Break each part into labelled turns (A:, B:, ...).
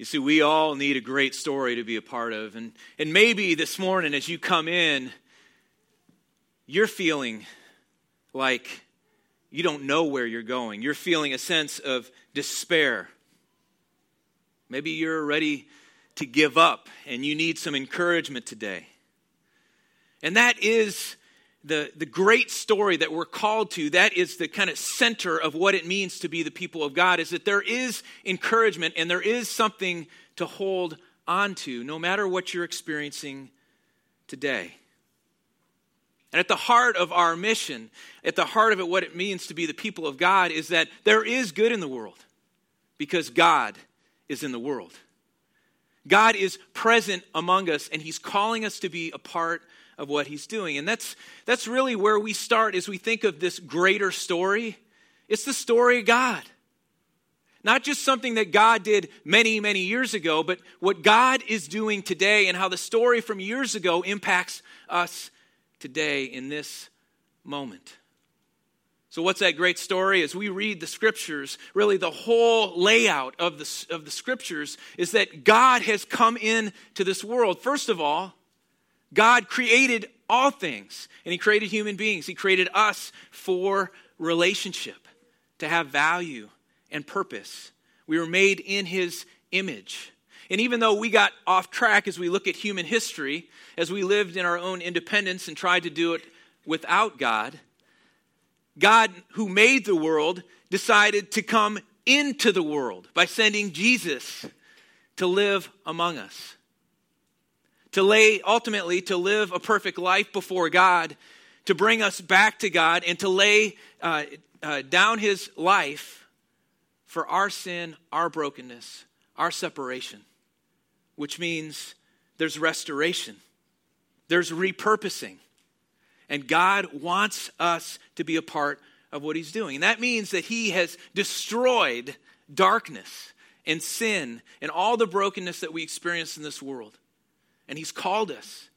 A: You see, we all need a great story to be a part of. And, and maybe this morning, as you come in, you're feeling like you don't know where you're going. You're feeling a sense of despair. Maybe you're ready to give up and you need some encouragement today. And that is the, the great story that we're called to, that is the kind of center of what it means to be the people of God, is that there is encouragement and there is something to hold on to, no matter what you're experiencing today. And at the heart of our mission, at the heart of it, what it means to be the people of God is that there is good in the world because God is in the world. God is present among us, and He's calling us to be a part of what he's doing. And that's, that's really where we start as we think of this greater story. It's the story of God. Not just something that God did many, many years ago, but what God is doing today and how the story from years ago impacts us today in this moment. So, what's that great story? As we read the scriptures, really the whole layout of the, of the scriptures is that God has come into this world. First of all, God created all things, and He created human beings. He created us for relationship, to have value and purpose. We were made in His image. And even though we got off track as we look at human history, as we lived in our own independence and tried to do it without God, God, who made the world, decided to come into the world by sending Jesus to live among us to lay, ultimately, to live a perfect life before God, to bring us back to God, and to lay uh, uh, down his life for our sin, our brokenness, our separation, which means there's restoration, there's repurposing. And God wants us to be a part of what he's doing. And that means that he has destroyed darkness and sin and all the brokenness that we experience in this world. And He's called us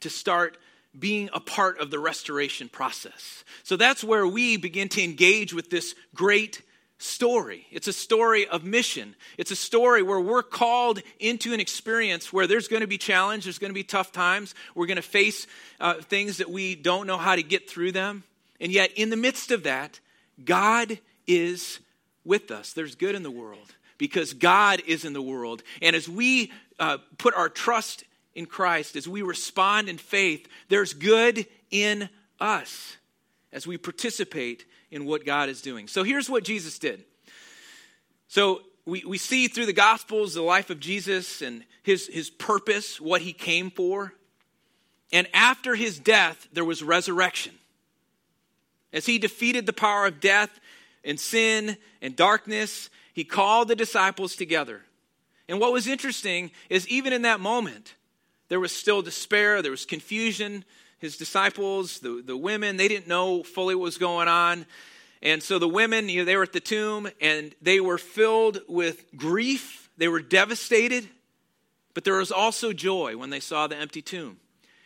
A: to start being a part of the restoration process. So that's where we begin to engage with this great story. It's a story of mission. It's a story where we're called into an experience where there's going to be challenge, there's going to be tough times, we're going to face uh, things that we don't know how to get through them. And yet, in the midst of that, God is with us. There's good in the world because God is in the world. And as we uh, put our trust in Christ, as we respond in faith, there's good in us as we participate in what God is doing. So here's what Jesus did. So we, we see through the Gospels the life of Jesus and his, his purpose, what he came for. And after his death, there was resurrection. As he defeated the power of death and sin and darkness, he called the disciples together. And what was interesting is even in that moment, there was still despair, there was confusion. His disciples, the, the women, they didn't know fully what was going on. And so the women, you know, they were at the tomb and they were filled with grief. They were devastated, but there was also joy when they saw the empty tomb.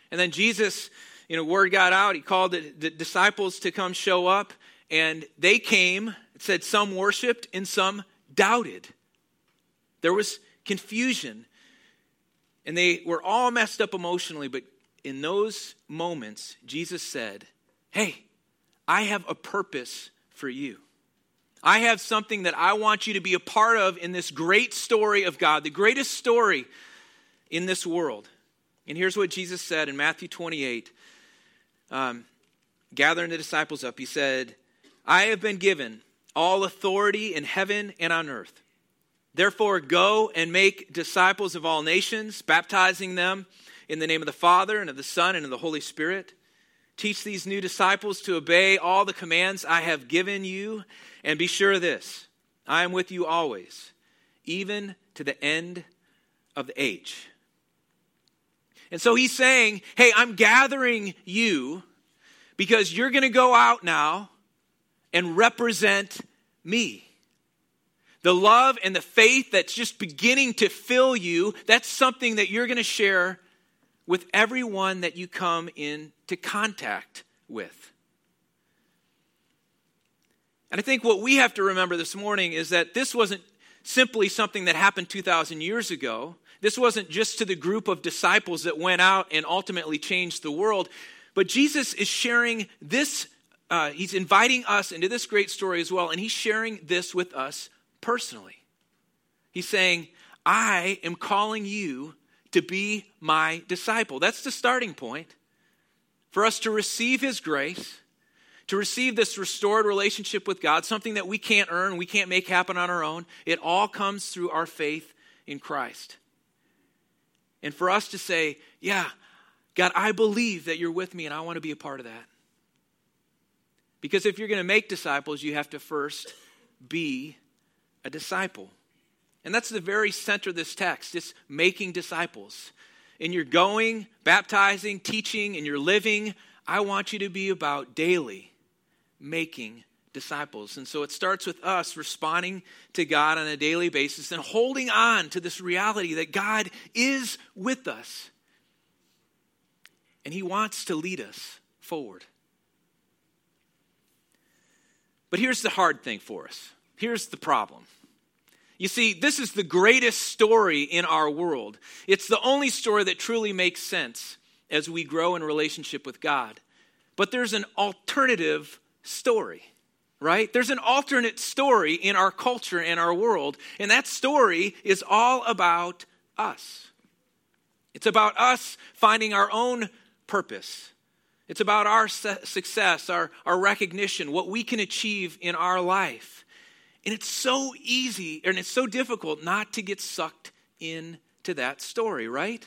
A: And then Jesus, you know, word got out. He called the, the disciples to come show up, and they came. It said some worshiped and some doubted. There was confusion. And they were all messed up emotionally, but in those moments, Jesus said, Hey, I have a purpose for you. I have something that I want you to be a part of in this great story of God, the greatest story in this world. And here's what Jesus said in Matthew 28, um, gathering the disciples up. He said, I have been given all authority in heaven and on earth. Therefore, go and make disciples of all nations, baptizing them in the name of the Father and of the Son and of the Holy Spirit. Teach these new disciples to obey all the commands I have given you, and be sure of this I am with you always, even to the end of the age. And so he's saying, Hey, I'm gathering you because you're going to go out now and represent me the love and the faith that's just beginning to fill you, that's something that you're going to share with everyone that you come into contact with. And I think what we have to remember this morning is that this wasn't simply something that happened 2,000 years ago. This wasn't just to the group of disciples that went out and ultimately changed the world, but Jesus is sharing this, uh, he's inviting us into this great story as well, and he's sharing this with us personally. He's saying, I am calling you to be my disciple. That's the starting point for us to receive his grace to receive this restored relationship with God, something that we can't earn, we can't make happen on our own. It all comes through our faith in Christ. And for us to say, yeah, God, I believe that you're with me and I want to be a part of that. Because if you're going to make disciples, you have to first be a disciple. And that's the very center of this text. It's making disciples. And you're going, baptizing, teaching, and you're living. I want you to be about daily making disciples. And so it starts with us responding to God on a daily basis and holding on to this reality that God is with us. And He wants to lead us forward. But here's the hard thing for us. Here's the problem. You see, this is the greatest story in our world. It's the only story that truly makes sense as we grow in relationship with God. But there's an alternative story, right? There's an alternate story in our culture and our world, and that story is all about us. It's about us finding our own purpose. It's about our success, our, our recognition, what we can achieve in our life. And it's so easy and it's so difficult not to get sucked into that story, right?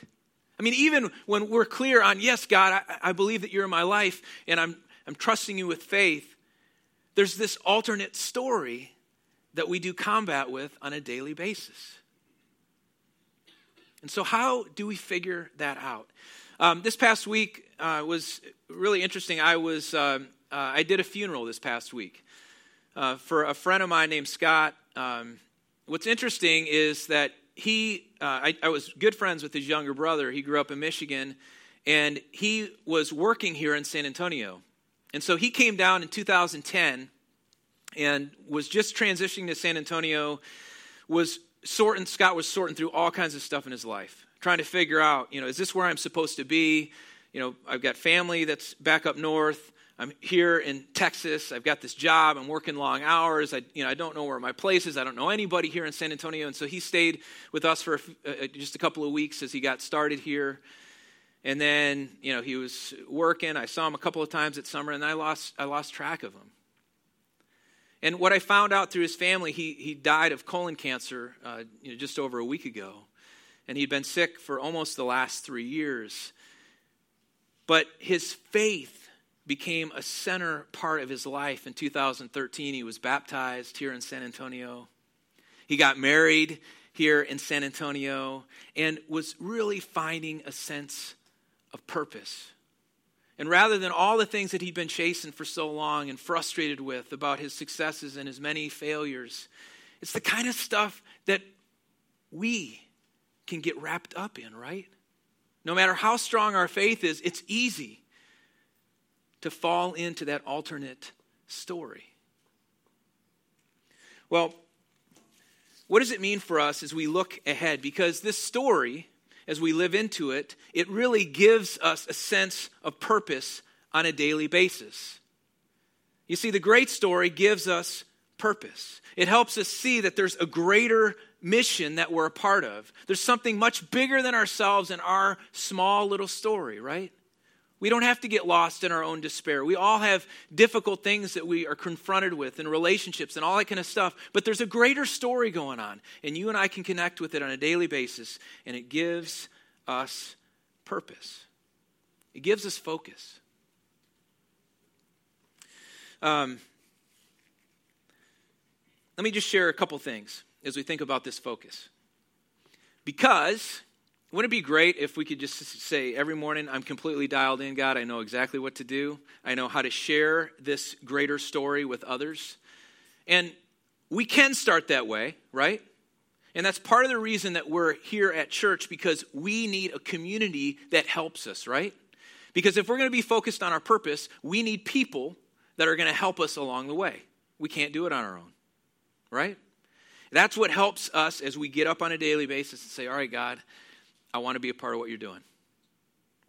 A: I mean, even when we're clear on, yes, God, I, I believe that you're in my life and I'm I'm trusting you with faith, there's this alternate story that we do combat with on a daily basis. And so, how do we figure that out? Um, this past week uh, was really interesting. I was uh, uh, I did a funeral this past week uh, for a friend of mine named Scott. Um, what's interesting is that he uh, I, I was good friends with his younger brother. He grew up in Michigan, and he was working here in San Antonio. And so he came down in 2010 and was just transitioning to San Antonio, was sorting, Scott was sorting through all kinds of stuff in his life, trying to figure out, you know, is this where I'm supposed to be? You know, I've got family that's back up north. I'm here in Texas. I've got this job. I'm working long hours. I, you know, I don't know where my place is. I don't know anybody here in San Antonio. And so he stayed with us for a, uh, just a couple of weeks as he got started here. And then, you know, he was working. I saw him a couple of times at summer, and I lost, I lost track of him. And what I found out through his family, he, he died of colon cancer uh, you know, just over a week ago. And he'd been sick for almost the last three years. But his faith became a center part of his life. In 2013, he was baptized here in San Antonio. He got married here in San Antonio and was really finding a sense of purpose. And rather than all the things that he'd been chasing for so long and frustrated with about his successes and his many failures, it's the kind of stuff that we can get wrapped up in, right? No matter how strong our faith is, it's easy to fall into that alternate story. Well, what does it mean for us as we look ahead? Because this story as we live into it, it really gives us a sense of purpose on a daily basis. You see, the great story gives us purpose. It helps us see that there's a greater mission that we're a part of. There's something much bigger than ourselves and our small little story, right? We don't have to get lost in our own despair. We all have difficult things that we are confronted with in relationships and all that kind of stuff. But there's a greater story going on, and you and I can connect with it on a daily basis, and it gives us purpose. It gives us focus. Um, let me just share a couple things as we think about this focus. Because wouldn't it be great if we could just say every morning, I'm completely dialed in, God. I know exactly what to do. I know how to share this greater story with others. And we can start that way, right? And that's part of the reason that we're here at church because we need a community that helps us, right? Because if we're going to be focused on our purpose, we need people that are going to help us along the way. We can't do it on our own, right? That's what helps us as we get up on a daily basis and say, All right, God, I want to be a part of what you're doing.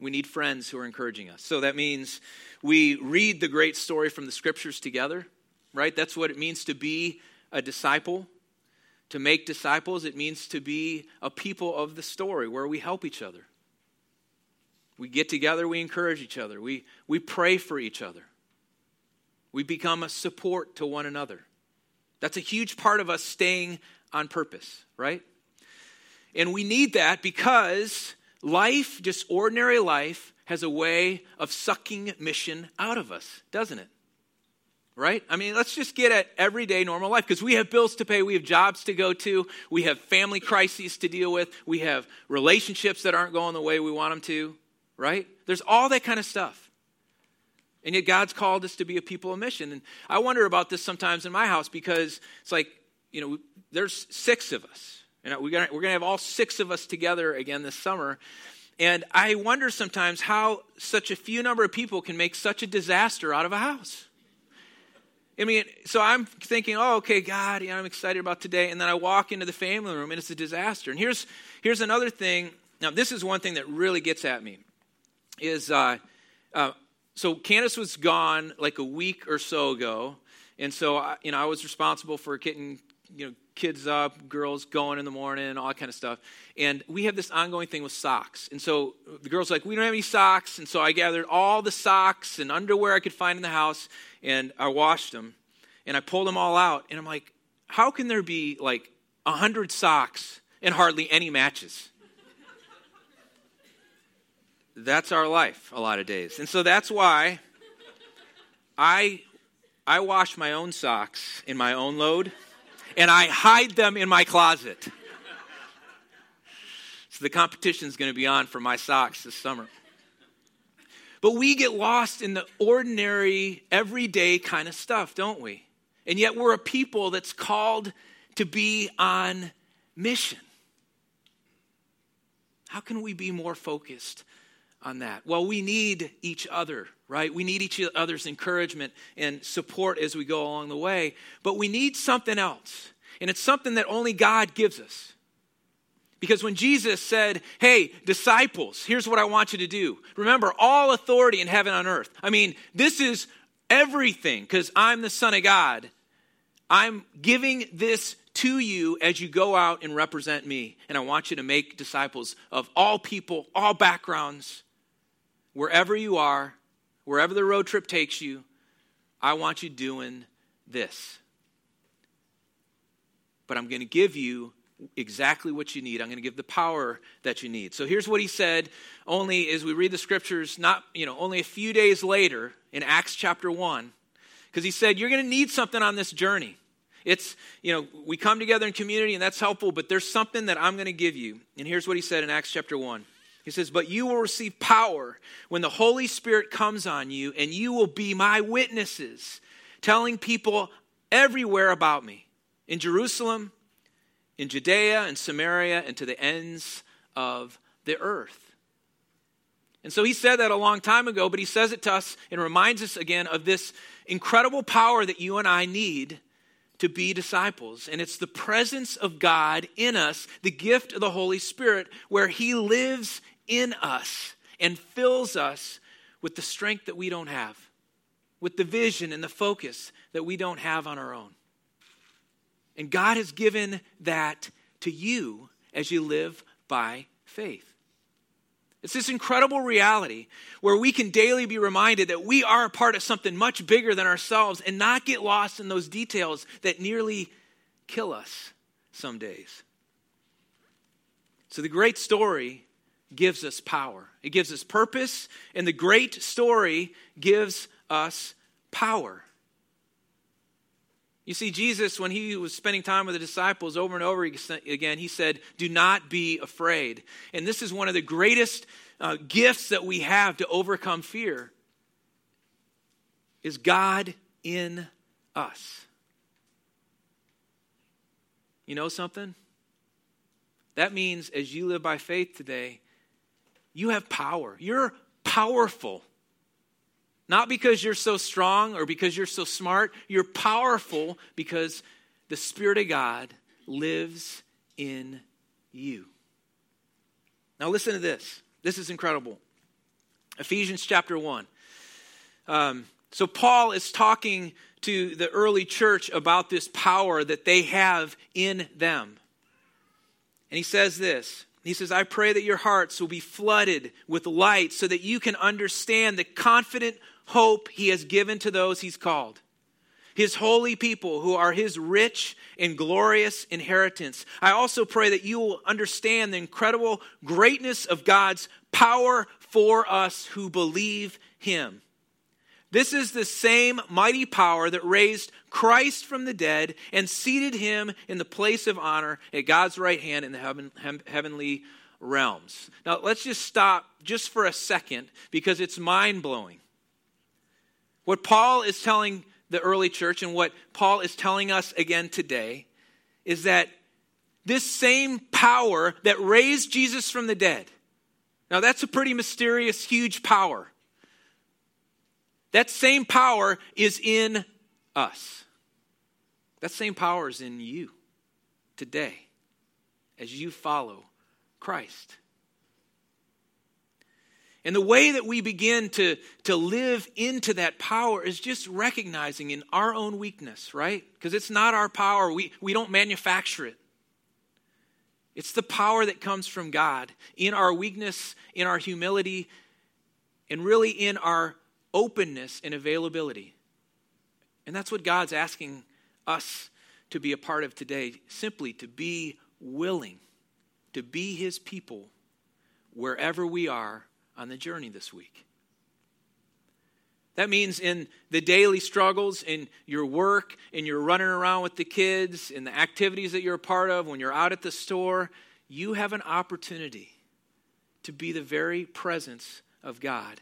A: We need friends who are encouraging us. So that means we read the great story from the scriptures together, right? That's what it means to be a disciple. To make disciples, it means to be a people of the story where we help each other. We get together, we encourage each other, we, we pray for each other. We become a support to one another. That's a huge part of us staying on purpose, right? And we need that because life, just ordinary life, has a way of sucking mission out of us, doesn't it? Right? I mean, let's just get at everyday normal life because we have bills to pay, we have jobs to go to, we have family crises to deal with, we have relationships that aren't going the way we want them to, right? There's all that kind of stuff. And yet God's called us to be a people of mission. And I wonder about this sometimes in my house because it's like, you know, there's six of us. And we're going we're to have all six of us together again this summer. And I wonder sometimes how such a few number of people can make such a disaster out of a house. I mean, so I'm thinking, oh, okay, God, I'm excited about today. And then I walk into the family room and it's a disaster. And here's, here's another thing. Now, this is one thing that really gets at me is uh, uh, so Candace was gone like a week or so ago, and so I, you know I was responsible for getting you know kids up, girls going in the morning, all that kind of stuff. And we have this ongoing thing with socks. And so the girls like, we don't have any socks, and so I gathered all the socks and underwear I could find in the house, and I washed them, and I pulled them all out, and I'm like, how can there be like a hundred socks and hardly any matches? that's our life a lot of days. And so that's why I I wash my own socks in my own load and I hide them in my closet. So the competition is going to be on for my socks this summer. But we get lost in the ordinary, everyday kind of stuff, don't we? And yet we're a people that's called to be on mission. How can we be more focused on that? Well, we need each other, right? We need each other's encouragement and support as we go along the way, but we need something else. And it's something that only God gives us. Because when Jesus said, Hey, disciples, here's what I want you to do. Remember, all authority in heaven and earth. I mean, this is everything because I'm the Son of God. I'm giving this to you as you go out and represent me. And I want you to make disciples of all people, all backgrounds, wherever you are, wherever the road trip takes you, I want you doing this. But I'm going to give you exactly what you need. I'm going to give the power that you need. So here's what he said only as we read the scriptures, not, you know, only a few days later in Acts chapter 1, because he said, You're going to need something on this journey. It's, you know, we come together in community and that's helpful, but there's something that I'm going to give you. And here's what he said in Acts chapter 1. He says, But you will receive power when the Holy Spirit comes on you, and you will be my witnesses, telling people everywhere about me in Jerusalem, in Judea, and Samaria, and to the ends of the earth. And so he said that a long time ago, but he says it to us and reminds us again of this incredible power that you and I need to be disciples. And it's the presence of God in us, the gift of the Holy Spirit, where he lives in us and fills us with the strength that we don't have, with the vision and the focus that we don't have on our own. And God has given that to you as you live by faith. It's this incredible reality where we can daily be reminded that we are a part of something much bigger than ourselves and not get lost in those details that nearly kill us some days. So, the great story gives us power. It gives us purpose, and the great story gives us power. You see, Jesus, when he was spending time with the disciples over and over again, he said, Do not be afraid. And this is one of the greatest uh, gifts that we have to overcome fear is God in us. You know something? That means as you live by faith today, you have power. You're powerful. Not because you're so strong or because you're so smart. You're powerful because the Spirit of God lives in you. Now, listen to this. This is incredible. Ephesians chapter 1. Um, so, Paul is talking to the early church about this power that they have in them. And he says this He says, I pray that your hearts will be flooded with light so that you can understand the confident hope he has given to those he's called his holy people who are his rich and glorious inheritance. I also pray that you will understand the incredible greatness of God's power for us who believe him. This is the same mighty power that raised Christ from the dead and seated him in the place of honor at God's right hand in the heaven, heavenly realms. Now, let's just stop just for a second because it's mind blowing. What Paul is telling the early church and what Paul is telling us again today is that this same power that raised Jesus from the dead, now that's a pretty mysterious, huge power. That same power is in us. That same power is in you today as you follow Christ. And the way that we begin to, to live into that power is just recognizing in our own weakness, right? Because it's not our power, we, we don't manufacture it. It's the power that comes from God in our weakness, in our humility, and really in our openness and availability. And that's what God's asking us to be a part of today simply to be willing to be His people wherever we are on the journey this week. That means in the daily struggles, in your work, in your running around with the kids, in the activities that you're a part of, when you're out at the store, you have an opportunity to be the very presence of God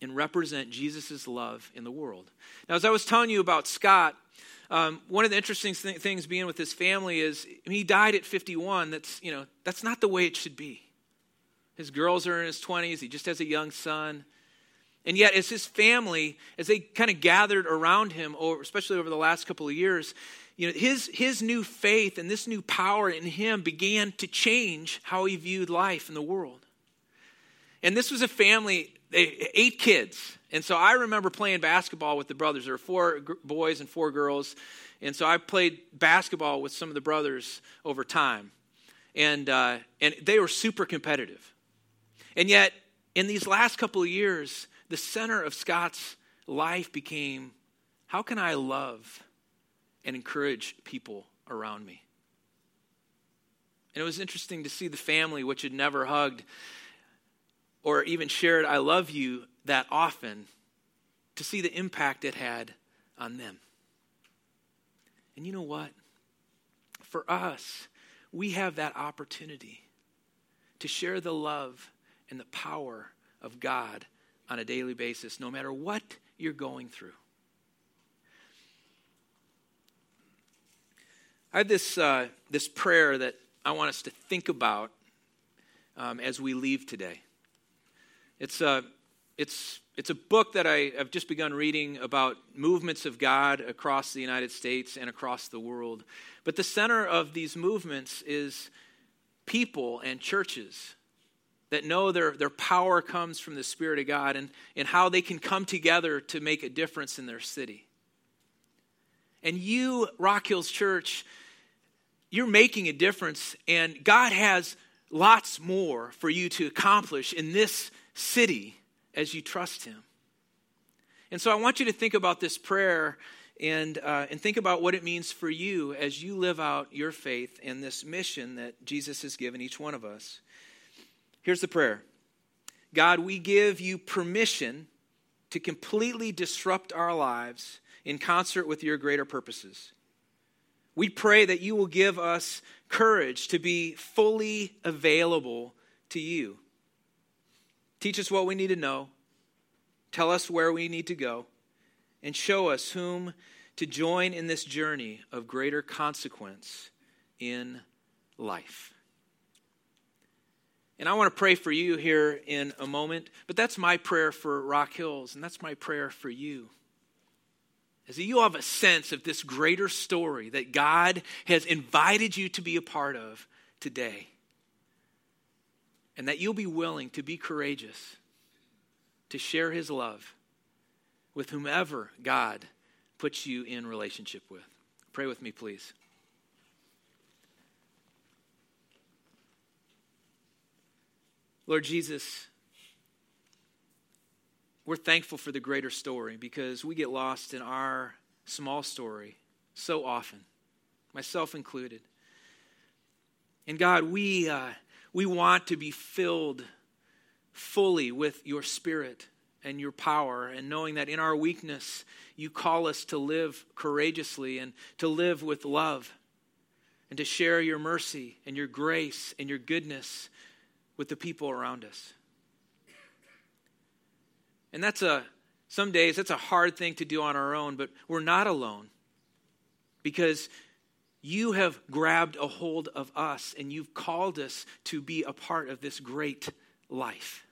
A: and represent Jesus' love in the world. Now, as I was telling you about Scott, um, one of the interesting th- things being with his family is I mean, he died at 51. That's, you know, that's not the way it should be. His girls are in his 20s. He just has a young son. And yet, as his family, as they kind of gathered around him, over, especially over the last couple of years, you know, his, his new faith and this new power in him began to change how he viewed life in the world. And this was a family, eight kids. And so I remember playing basketball with the brothers. There were four boys and four girls. And so I played basketball with some of the brothers over time. And, uh, and they were super competitive. And yet, in these last couple of years, the center of Scott's life became how can I love and encourage people around me? And it was interesting to see the family, which had never hugged or even shared, I love you that often, to see the impact it had on them. And you know what? For us, we have that opportunity to share the love and the power of God on a daily basis, no matter what you're going through. I have this, uh, this prayer that I want us to think about um, as we leave today. It's a, it's, it's a book that I have just begun reading about movements of God across the United States and across the world. But the center of these movements is people and churches that know their, their power comes from the Spirit of God and, and how they can come together to make a difference in their city. And you, Rock Hills Church, you're making a difference, and God has lots more for you to accomplish in this city as you trust Him. And so I want you to think about this prayer and, uh, and think about what it means for you as you live out your faith and this mission that Jesus has given each one of us. Here's the prayer God, we give you permission to completely disrupt our lives in concert with your greater purposes. We pray that you will give us courage to be fully available to you. Teach us what we need to know, tell us where we need to go, and show us whom to join in this journey of greater consequence in life. And I want to pray for you here in a moment, but that's my prayer for Rock Hills, and that's my prayer for you. is that you have a sense of this greater story that God has invited you to be a part of today. And that you'll be willing to be courageous, to share his love with whomever God puts you in relationship with. Pray with me, please. Lord Jesus, we're thankful for the greater story because we get lost in our small story so often, myself included. And God, we, uh, we want to be filled fully with your spirit and your power, and knowing that in our weakness, you call us to live courageously and to live with love and to share your mercy and your grace and your goodness with the people around us. And that's a, some days, that's a hard thing to do on our own, but we're not alone because you have grabbed a hold of us and you've called us to be a part of this great life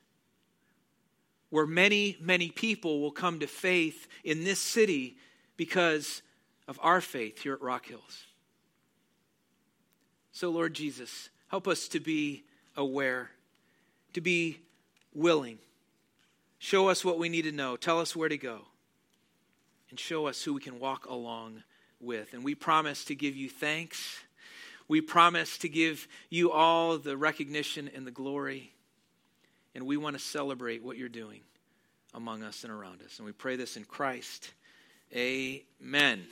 A: where many, many people will come to faith in this city because of our faith here at Rock Hills. So, Lord Jesus, help us to be aware, to be willing. Show us what we need to know. Tell us where to go. And show us who we can walk along with. And we promise to give you thanks. We promise to give you all the recognition and the glory. And we want to celebrate what you're doing among us and around us. And we pray this in Christ. Amen.